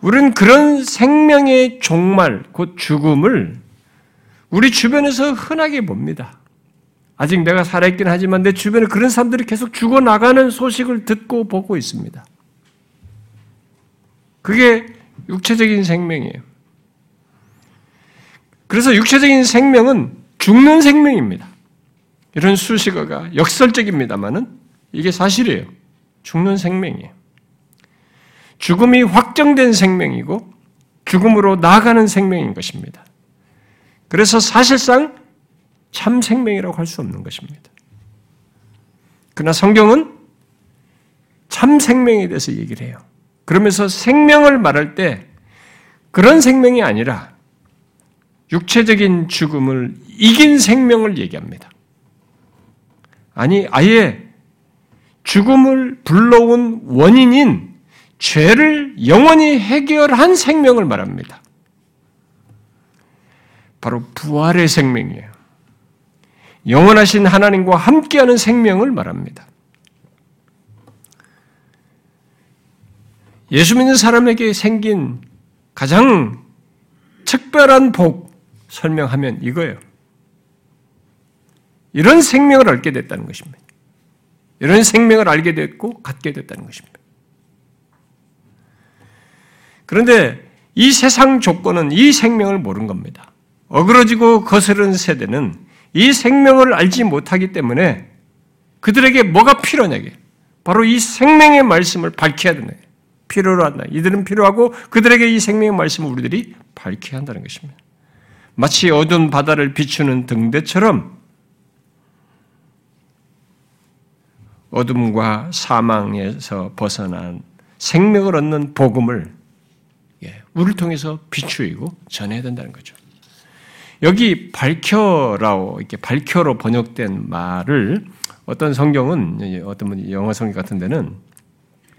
우리는 그런 생명의 종말, 곧 죽음을 우리 주변에서 흔하게 봅니다. 아직 내가 살아있긴 하지만 내 주변에 그런 사람들이 계속 죽어나가는 소식을 듣고 보고 있습니다. 그게 육체적인 생명이에요. 그래서 육체적인 생명은 죽는 생명입니다. 이런 수식어가 역설적입니다만은 이게 사실이에요. 죽는 생명이에요. 죽음이 확정된 생명이고 죽음으로 나아가는 생명인 것입니다. 그래서 사실상 참 생명이라고 할 수 없는 것입니다. 그러나 성경은 참 생명에 대해서 얘기를 해요. 그러면서 생명을 말할 때 그런 생명이 아니라 육체적인 죽음을 이긴 생명을 얘기합니다. 아니, 아예 죽음을 불러온 원인인 죄를 영원히 해결한 생명을 말합니다. 바로 부활의 생명이에요. 영원하신 하나님과 함께하는 생명을 말합니다. 예수 믿는 사람에게 생긴 가장 특별한 복 설명하면 이거예요. 이런 생명을 얻게 됐다는 것입니다. 이런 생명을 알게 됐고 갖게 됐다는 것입니다. 그런데 이 세상 조건은 이 생명을 모른 겁니다. 어그러지고 거스른 세대는 이 생명을 알지 못하기 때문에 그들에게 뭐가 필요냐게 바로 이 생명의 말씀을 밝혀야 된다. 필요로 한다. 이들은 필요하고 그들에게 이 생명의 말씀을 우리들이 밝혀야 한다는 것입니다. 마치 어두운 바다를 비추는 등대처럼 어둠과 사망에서 벗어난 생명을 얻는 복음을 예, 우리를 통해서 비추이고 전해야 된다는 거죠. 여기 밝혀라고 이렇게 밝혀로 번역된 말을 어떤 성경은 어떤 분 영어 성경 같은 데는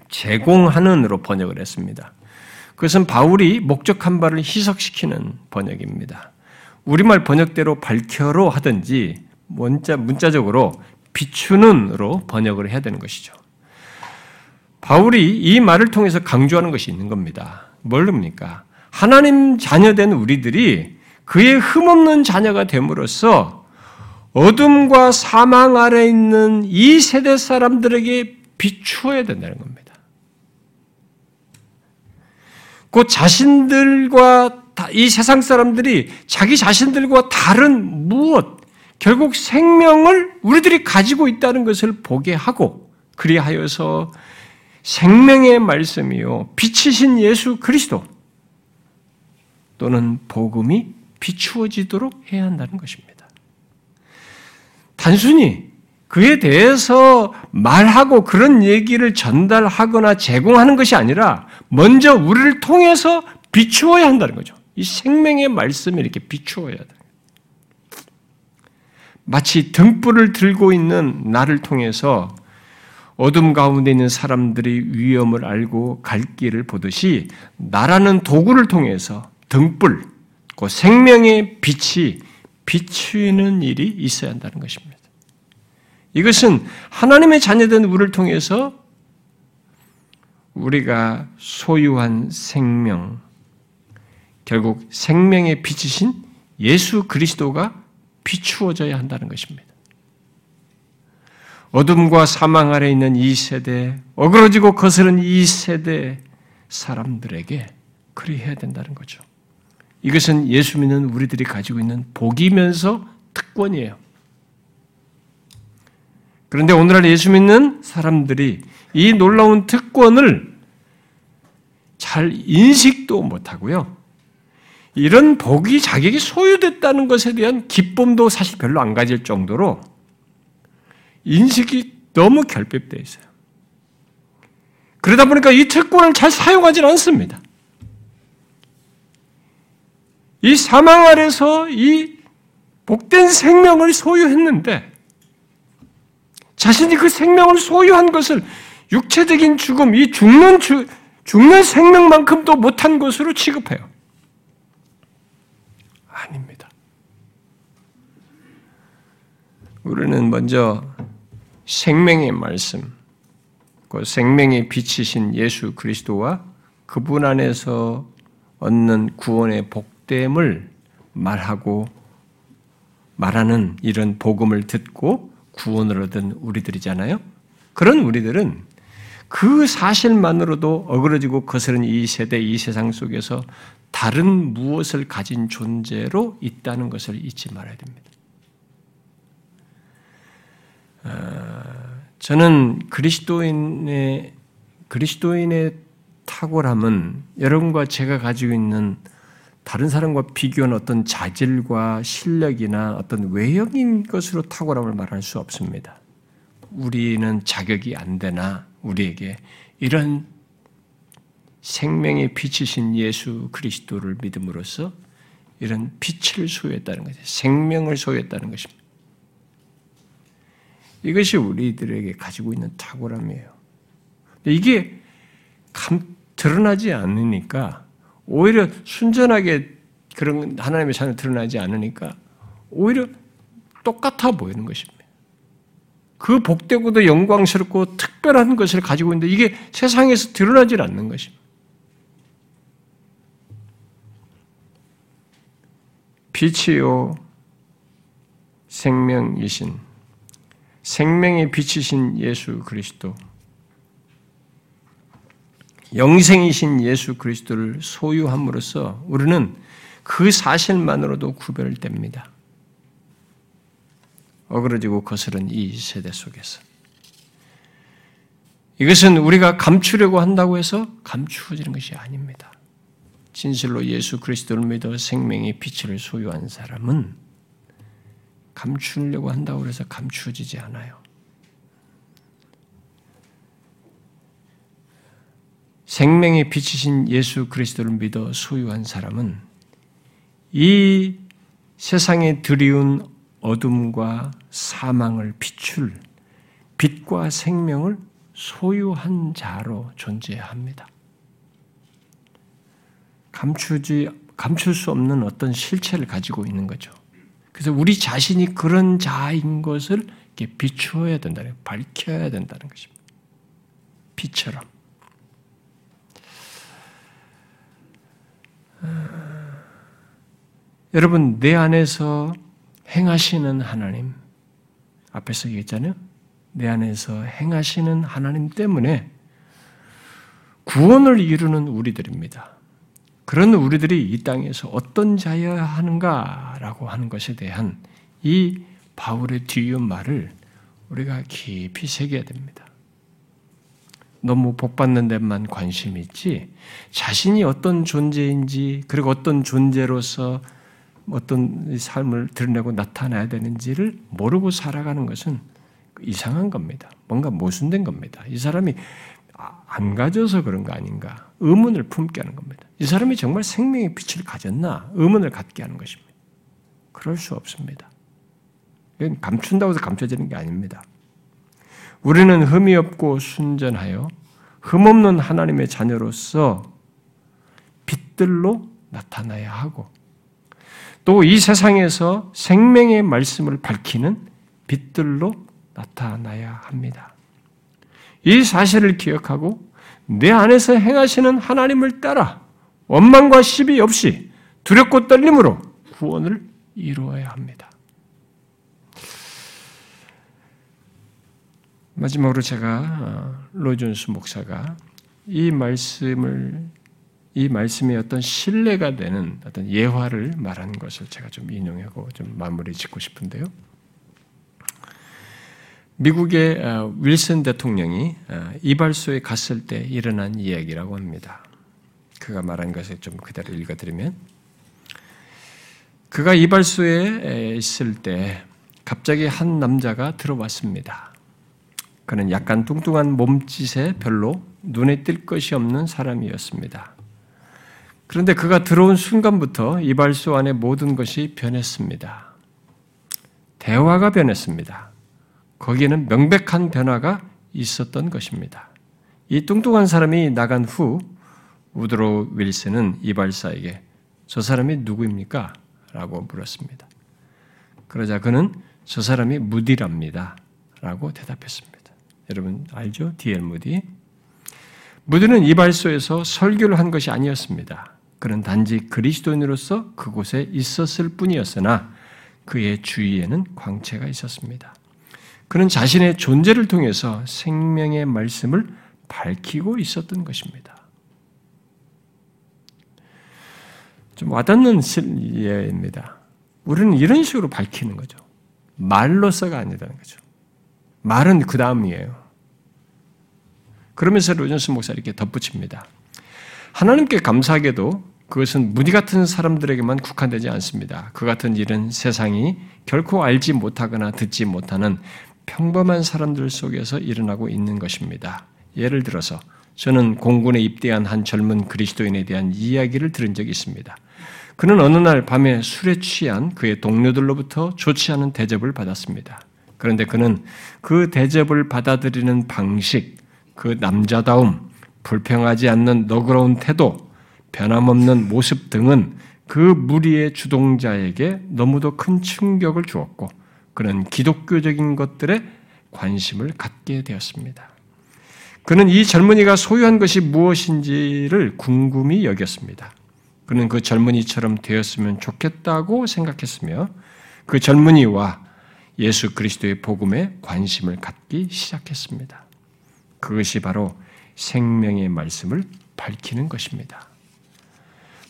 제공하는으로 번역을 했습니다. 그것은 바울이 목적한 바를 희석시키는 번역입니다. 우리말 번역대로 밝혀로 하든지 문자 문자적으로 비추는으로 번역을 해야 되는 것이죠. 바울이 이 말을 통해서 강조하는 것이 있는 겁니다. 뭘입니까? 하나님 자녀된 우리들이 그의 흠없는 자녀가 됨으로써 어둠과 사망 아래 있는 이 세대 사람들에게 비추어야 된다는 겁니다. 그 자신들과 이 세상 사람들이 자기 자신들과 다른 무엇, 결국 생명을 우리들이 가지고 있다는 것을 보게 하고 그리하여서 생명의 말씀이요 빛이신 예수 그리스도 또는 복음이 비추어지도록 해야 한다는 것입니다. 단순히 그에 대해서 말하고 그런 얘기를 전달하거나 제공하는 것이 아니라 먼저 우리를 통해서 비추어야 한다는 거죠. 이 생명의 말씀이 이렇게 비추어야 돼. 마치 등불을 들고 있는 나를 통해서 어둠 가운데 있는 사람들이 위험을 알고 갈 길을 보듯이 나라는 도구를 통해서 등불, 그 생명의 빛이 비추는 일이 있어야 한다는 것입니다. 이것은 하나님의 자녀된 우리를 통해서 우리가 소유한 생명, 결국 생명의 빛이신 예수 그리스도가 비추어져야 한다는 것입니다. 어둠과 사망 아래 있는 이 세대, 어그러지고 거스른 이 세대 사람들에게 그리 해야 된다는 거죠. 이것은 예수 믿는 우리들이 가지고 있는 복이면서 특권이에요. 그런데 오늘날 예수 믿는 사람들이 이 놀라운 특권을 잘 인식도 못하고요. 이런 복이 자기에게 소유됐다는 것에 대한 기쁨도 사실 별로 안 가질 정도로 인식이 너무 결핍되어 있어요. 그러다 보니까 이 특권을 잘 사용하지 않습니다. 이 사망 아래서 이 복된 생명을 소유했는데 자신이 그 생명을 소유한 것을 육체적인 죽음, 이 죽는 주, 죽는 생명만큼도 못한 것으로 취급해요. 아닙니다. 우리는 먼저 생명의 말씀, 그 생명의 빛이신 예수 그리스도와 그분 안에서 얻는 구원의 복됨을 말하고 말하는 이런 복음을 듣고 구원을 얻은 우리들이잖아요. 그런 우리들은 그 사실만으로도 어그러지고 거스른 이 세대, 이 세상 속에서 다른 무엇을 가진 존재로 있다는 것을 잊지 말아야 됩니다. 아, 저는 그리스도인의 그리스도인의 탁월함은 여러분과 제가 가지고 있는 다른 사람과 비교한 어떤 자질과 실력이나 어떤 외형인 것으로 탁월함을 말할 수 없습니다. 우리는 자격이 안 되나 우리에게 이런 생명의 빛이신 예수 그리스도를 믿음으로써 이런 빛을 소유했다는 것이 생명을 소유했다는 것입니다. 이것이 우리들에게 가지고 있는 탁월함이에요. 이게 감, 드러나지 않으니까 오히려 순전하게 그런 하나님의 자녀 드러나지 않으니까 오히려 똑같아 보이는 것입니다. 그 복되고도 영광스럽고 특별한 것을 가지고 있는데 이게 세상에서 드러나질 않는 것입니다. 빛이요 생명이신 생명의 빛이신 예수 그리스도 영생이신 예수 그리스도를 소유함으로써 우리는 그 사실만으로도 구별됩니다. 어그러지고 거스른 이 세대 속에서. 이것은 우리가 감추려고 한다고 해서 감추어지는 것이 아닙니다. 진실로 예수 그리스도를 믿어 생명의 빛을 소유한 사람은 감추려고 한다고 해서 감추어지지 않아요. 생명의 빛이신 예수 그리스도를 믿어 소유한 사람은 이 세상에 드리운 어둠과 사망을 비출 빛과 생명을 소유한 자로 존재합니다. 감추지 감출 수 없는 어떤 실체를 가지고 있는 거죠. 그래서 우리 자신이 그런 자인 것을 비추어야 된다는, 밝혀야 된다는 것입니다. 빛처럼. 여러분, 내 안에서 행하시는 하나님, 앞에서 얘기했잖아요. 내 안에서 행하시는 하나님 때문에 구원을 이루는 우리들입니다. 그런 우리들이 이 땅에서 어떤 자여야 하는가라고 하는 것에 대한 이 바울의 뒤이은 말을 우리가 깊이 새겨야 됩니다. 너무 복받는 데만 관심이 있지, 자신이 어떤 존재인지, 그리고 어떤 존재로서 어떤 삶을 드러내고 나타나야 되는지를 모르고 살아가는 것은 이상한 겁니다. 뭔가 모순된 겁니다. 이 사람이 안 가져서 그런 거 아닌가. 의문을 품게 하는 겁니다. 이 사람이 정말 생명의 빛을 가졌나? 의문을 갖게 하는 것입니다. 그럴 수 없습니다. 이건 감춘다고 해서 감춰지는 게 아닙니다. 우리는 흠이 없고 순전하여 흠 없는 하나님의 자녀로서 빛들로 나타나야 하고 또 이 세상에서 생명의 말씀을 밝히는 빛들로 나타나야 합니다. 이 사실을 기억하고 내 안에서 행하시는 하나님을 따라 원망과 시비 없이 두렵고 떨림으로 구원을 이루어야 합니다. 마지막으로 제가 어, 로존스 목사가 이 말씀을 이 말씀의 어떤 신뢰가 되는 어떤 예화를 말한 것을 제가 좀 인용하고 좀 마무리 짓고 싶은데요. 미국의 어, 윌슨 대통령이 어, 이발소에 갔을 때 일어난 이야기라고 합니다. 그가 말한 것을 좀 그대로 읽어드리면 그가 이발소에 있을 때 갑자기 한 남자가 들어왔습니다. 그는 약간 뚱뚱한 몸짓에 별로 눈에 띌 것이 없는 사람이었습니다. 그런데 그가 들어온 순간부터 이발소 안의 모든 것이 변했습니다. 대화가 변했습니다. 거기에는 명백한 변화가 있었던 것입니다. 이 뚱뚱한 사람이 나간 후 우드로 윌슨은 이발사에게 저 사람이 누구입니까? 라고 물었습니다. 그러자 그는 저 사람이 무디랍니다. 라고 대답했습니다. 여러분 알죠? D.L. 무디. 무디는 이발소에서 설교를 한 것이 아니었습니다. 그는 단지 그리스도인으로서 그곳에 있었을 뿐이었으나 그의 주위에는 광채가 있었습니다. 그는 자신의 존재를 통해서 생명의 말씀을 밝히고 있었던 것입니다. 좀 와닿는 예입니다. 우리는 이런 식으로 밝히는 거죠. 말로서가 아니라는 거죠. 말은 그 다음이에요. 그러면서 로전스 목사 이렇게 덧붙입니다. 하나님께 감사하게도 그것은 무디 같은 사람들에게만 국한되지 않습니다. 그 같은 일은 세상이 결코 알지 못하거나 듣지 못하는 평범한 사람들 속에서 일어나고 있는 것입니다. 예를 들어서 저는 공군에 입대한 한 젊은 그리스도인에 대한 이야기를 들은 적이 있습니다. 그는 어느 날 밤에 술에 취한 그의 동료들로부터 좋지 않은 대접을 받았습니다. 그런데 그는 그 대접을 받아들이는 방식, 그 남자다움, 불평하지 않는 너그러운 태도, 변함없는 모습 등은 그 무리의 주동자에게 너무도 큰 충격을 주었고 그는 기독교적인 것들에 관심을 갖게 되었습니다. 그는 이 젊은이가 소유한 것이 무엇인지를 궁금히 여겼습니다. 그는 그 젊은이처럼 되었으면 좋겠다고 생각했으며 그 젊은이와 예수 그리스도의 복음에 관심을 갖기 시작했습니다. 그것이 바로 생명의 말씀을 밝히는 것입니다.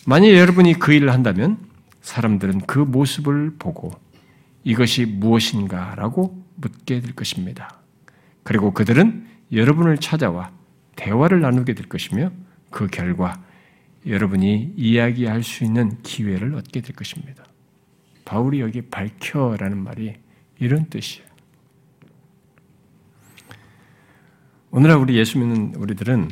만약 여러분이 그 일을 한다면 사람들은 그 모습을 보고 이것이 무엇인가라고 묻게 될 것입니다. 그리고 그들은 여러분을 찾아와 대화를 나누게 될 것이며 그 결과 여러분이 이야기할 수 있는 기회를 얻게 될 것입니다. 바울이 여기 밝혀라는 말이 이런 뜻이에요. 오늘날 우리 예수 믿는 우리들은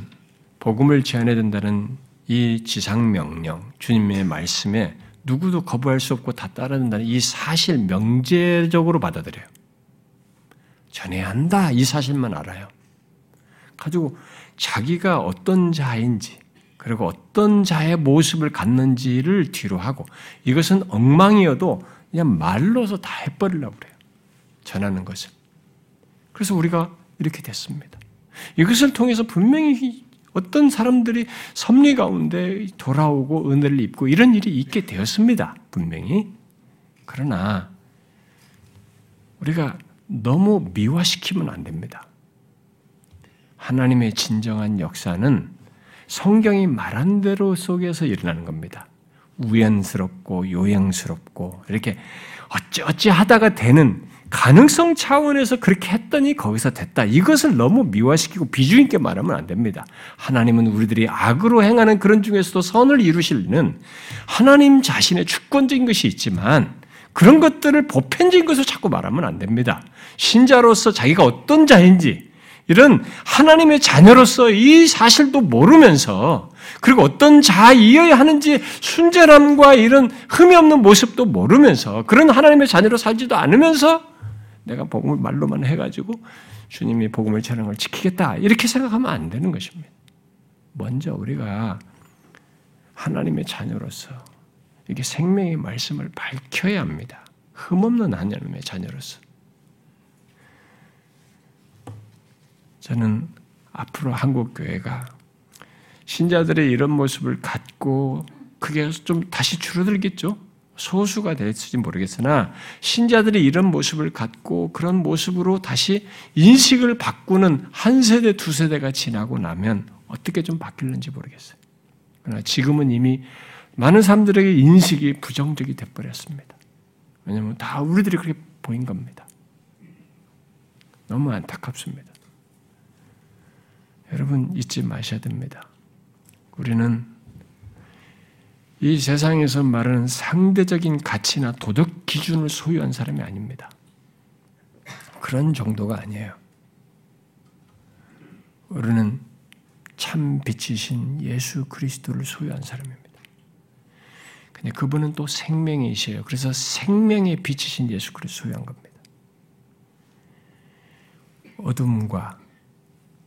복음을 제안해야 된다는 이 지상 명령, 주님의 말씀에 누구도 거부할 수 없고 다 따라야 된다는 이 사실 명제적으로 받아들여요. 전해야 한다. 이 사실만 알아요. 가지고 자기가 어떤 자인지, 그리고 어떤 자의 모습을 갖는지를 뒤로 하고 이것은 엉망이어도 그냥 말로서 다 해버리려고 그래요. 전하는 것을. 그래서 우리가 이렇게 됐습니다. 이것을 통해서 분명히 어떤 사람들이 섭리 가운데 돌아오고 은혜를 입고 이런 일이 있게 되었습니다. 분명히. 그러나 우리가 너무 미화시키면 안 됩니다. 하나님의 진정한 역사는 성경이 말한 대로 속에서 일어나는 겁니다. 우연스럽고 요양스럽고 이렇게 어찌 어찌 하다가 되는 가능성 차원에서 그렇게 했더니 거기서 됐다. 이것을 너무 미화시키고 비중 있게 말하면 안 됩니다. 하나님은 우리들이 악으로 행하는 그런 중에서도 선을 이루시는 하나님 자신의 주권적인 것이 있지만 그런 것들을 보편적인 것을 자꾸 말하면 안 됩니다. 신자로서 자기가 어떤 자인지 이런 하나님의 자녀로서 이 사실도 모르면서 그리고 어떤 자이어야 하는지 순전함과 이런 흠이 없는 모습도 모르면서 그런 하나님의 자녀로 살지도 않으면서 내가 복음을 말로만 해가지고 주님이 복음을 전하는 걸 지키겠다 이렇게 생각하면 안 되는 것입니다. 먼저 우리가 하나님의 자녀로서 이렇게 생명의 말씀을 밝혀야 합니다. 흠없는 하나님의 자녀로서. 저는 앞으로 한국 교회가 신자들의 이런 모습을 갖고 그게 좀 다시 줄어들겠죠. 소수가 될지 모르겠으나 신자들이 이런 모습을 갖고 그런 모습으로 다시 인식을 바꾸는 한 세대 두 세대가 지나고 나면 어떻게 좀 바뀔는지 모르겠어요. 그러나 지금은 이미 많은 사람들에게 인식이 부정적이 돼버렸습니다. 왜냐하면 다 우리들이 그렇게 보인 겁니다. 너무 안타깝습니다. 여러분 잊지 마셔야 됩니다. 우리는 이 세상에서 말하는 상대적인 가치나 도덕 기준을 소유한 사람이 아닙니다. 그런 정도가 아니에요. 우리는 참 빛이신 예수 그리스도를 소유한 사람입니다. 근데 그분은 또 생명이셔요. 그래서 생명의 빛이신 예수 그리스도 소유한 겁니다. 어둠과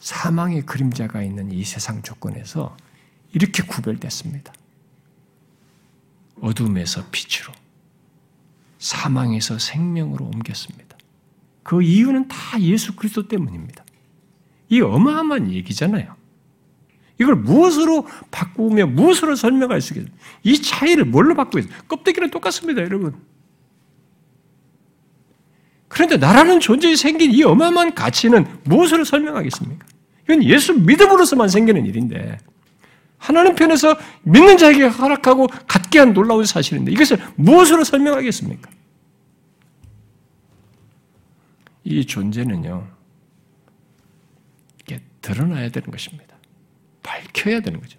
사망의 그림자가 있는 이 세상 조건에서 이렇게 구별됐습니다. 어둠에서 빛으로, 사망에서 생명으로 옮겼습니다. 그 이유는 다 예수 그리스도 때문입니다. 이 어마어마한 얘기잖아요. 이걸 무엇으로 바꾸며 무엇으로 설명할 수 있겠어요? 이 차이를 뭘로 바꾸겠어요? 껍데기는 똑같습니다, 여러분. 그런데 나라는 존재에 생긴 이 어마어마한 가치는 무엇으로 설명하겠습니까? 이건 예수 믿음으로서만 생기는 일인데 하나님 편에서 믿는 자에게 허락하고 갖게 한 놀라운 사실인데 이것을 무엇으로 설명하겠습니까? 이 존재는요, 이게 드러나야 되는 것입니다. 밝혀야 되는 거죠.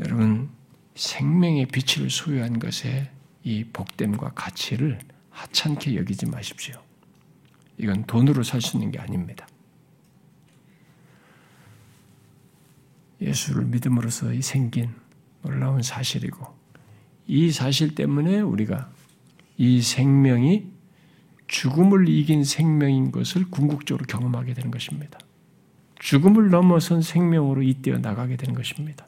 여러분, 생명의 빛을 소유한 것에 이 복됨과 가치를 하찮게 여기지 마십시오. 이건 돈으로 살 수 있는 게 아닙니다. 예수를 믿음으로써 생긴 놀라운 사실이고 이 사실 때문에 우리가 이 생명이 죽음을 이긴 생명인 것을 궁극적으로 경험하게 되는 것입니다. 죽음을 넘어선 생명으로 잇대어 나가게 되는 것입니다.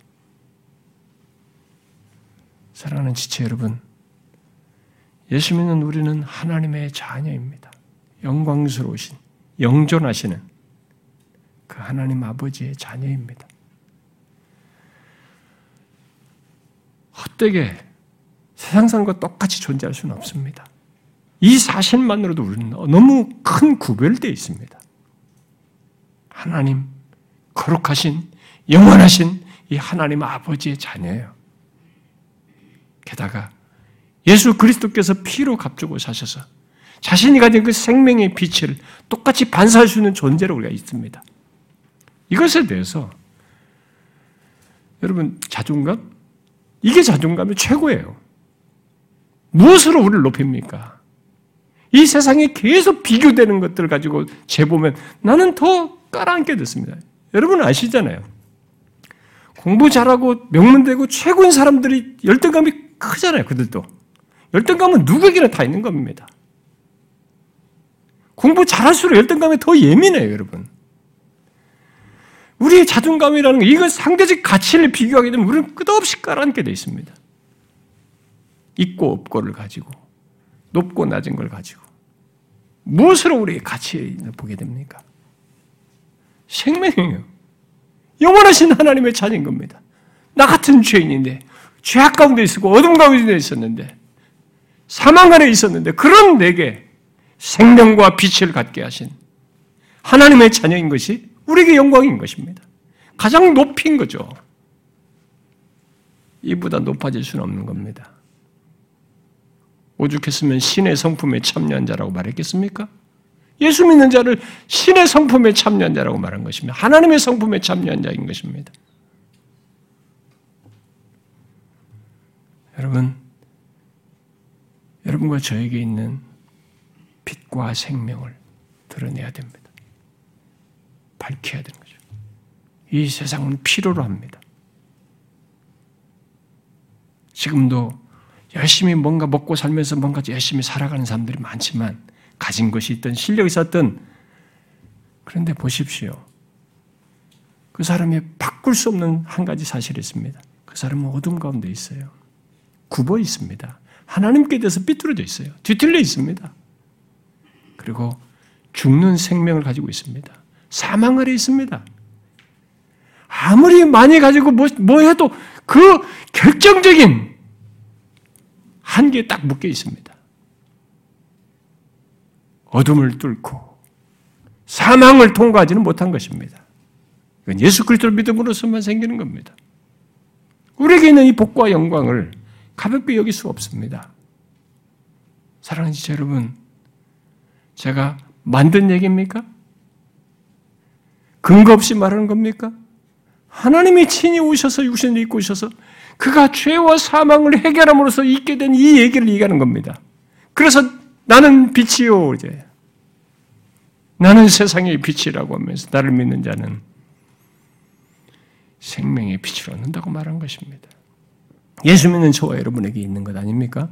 사랑하는 지체 여러분, 예수 믿는 우리는 하나님의 자녀입니다. 영광스러우신, 영존하시는 그 하나님 아버지의 자녀입니다. 헛되게 세상 사람과 똑같이 존재할 수는 없습니다. 이 사실만으로도 우리는 너무 큰 구별되어 있습니다. 하나님, 거룩하신, 영원하신 이 하나님 아버지의 자녀예요. 게다가 예수 그리스도께서 피로 값주고 사셔서 자신이 가진 그 생명의 빛을 똑같이 반사할 수 있는 존재로 우리가 있습니다. 이것에 대해서 여러분 자존감? 이게 자존감의 최고예요. 무엇으로 우리를 높입니까? 이 세상에 계속 비교되는 것들을 가지고 재보면 나는 더 깔아앉게 됐습니다. 여러분 아시잖아요. 공부 잘하고 명문되고 최고인 사람들이 열등감이 크잖아요. 그들도. 열등감은 누구에게나 다 있는 겁니다. 공부 잘할수록 열등감이 더 예민해요, 여러분. 우리의 자존감이라는 거, 이건 상대적 가치를 비교하게 되면 우리는 끝없이 깔아앉게 되어 있습니다. 있고 없고를 가지고, 높고 낮은 걸 가지고. 무엇으로 우리의 가치를 보게 됩니까? 생명이에요. 영원하신 하나님의 자녀인 겁니다. 나 같은 죄인인데, 죄악 가운데 있었고, 어둠 가운데 있었는데, 사망 안에 있었는데, 그런 내게 생명과 빛을 갖게 하신 하나님의 자녀인 것이 우리에게 영광인 것입니다. 가장 높인 거죠. 이보다 높아질 수는 없는 겁니다. 오죽했으면 신의 성품에 참여한 자라고 말했겠습니까? 예수 믿는 자를 신의 성품에 참여한 자라고 말한 것입니다. 하나님의 성품에 참여한 자인 것입니다. 여러분, 여러분과 저에게 있는 빛과 생명을 드러내야 됩니다. 밝혀야 되는 거죠. 이 세상은 필요로 합니다. 지금도 열심히 뭔가 먹고 살면서 뭔가 열심히 살아가는 사람들이 많지만 가진 것이 있든 실력이 있었든 그런데 보십시오. 그 사람이 바꿀 수 없는 한 가지 사실이 있습니다. 그 사람은 어둠 가운데 있어요. 굽어 있습니다. 하나님께 대해서 삐뚤어져 있어요. 뒤틀려 있습니다. 그리고 죽는 생명을 가지고 있습니다. 사망 아래 있습니다. 아무리 많이 가지고 뭐, 뭐 해도 그 결정적인 한계에 딱 묶여 있습니다. 어둠을 뚫고 사망을 통과하지는 못한 것입니다. 이건 예수 그리스도를 믿음으로서만 생기는 겁니다. 우리에게 있는 이 복과 영광을 가볍게 여길 수 없습니다. 사랑하는 지 여러분, 제가 만든 얘기입니까? 근거 없이 말하는 겁니까? 하나님이 친히 오셔서 육신을 입고 오셔서 그가 죄와 사망을 해결함으로써 있게 된 이 얘기를 얘기하는 겁니다. 그래서 나는 빛이요, 이제. 나는 세상의 빛이라고 하면서 나를 믿는 자는 생명의 빛을 얻는다고 말한 것입니다. 예수 믿는 저와 여러분에게 있는 것 아닙니까?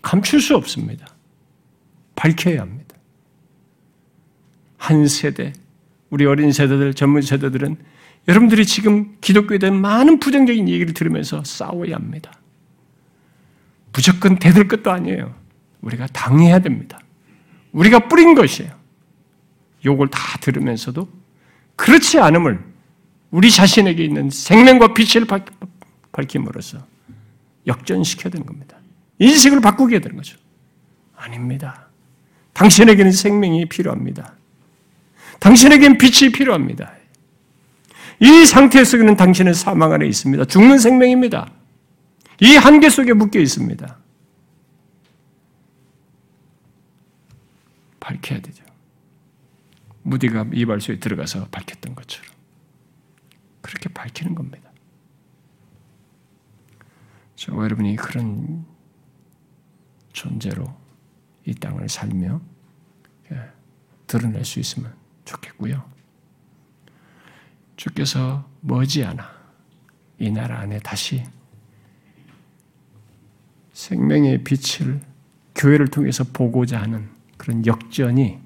감출 수 없습니다. 밝혀야 합니다. 한 세대, 우리 어린 세대들, 전문 세대들은 여러분들이 지금 기독교에 대한 많은 부정적인 얘기를 들으면서 싸워야 합니다. 무조건 대들 것도 아니에요. 우리가 당해야 됩니다. 우리가 뿌린 것이에요. 욕을 다 들으면서도 그렇지 않음을 우리 자신에게 있는 생명과 빛을 밝힘으로써 역전시켜야 되는 겁니다. 인식을 바꾸게 되는 거죠. 아닙니다. 당신에게는 생명이 필요합니다. 당신에겐 빛이 필요합니다. 이 상태 속에는 당신은 사망 안에 있습니다. 죽는 생명입니다. 이 한계 속에 묶여 있습니다. 밝혀야 되죠. 무디가 이발소에 들어가서 밝혔던 것처럼. 그렇게 밝히는 겁니다. 저와 여러분이 그런 존재로 이 땅을 살며 예, 드러낼 수 있으면 좋겠고요. 주께서 머지않아 이 나라 안에 다시 생명의 빛을 교회를 통해서 보고자 하는 그런 역전이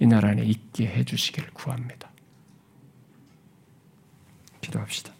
이 나라 안에 있게 해주시기를 구합니다. 기도합시다.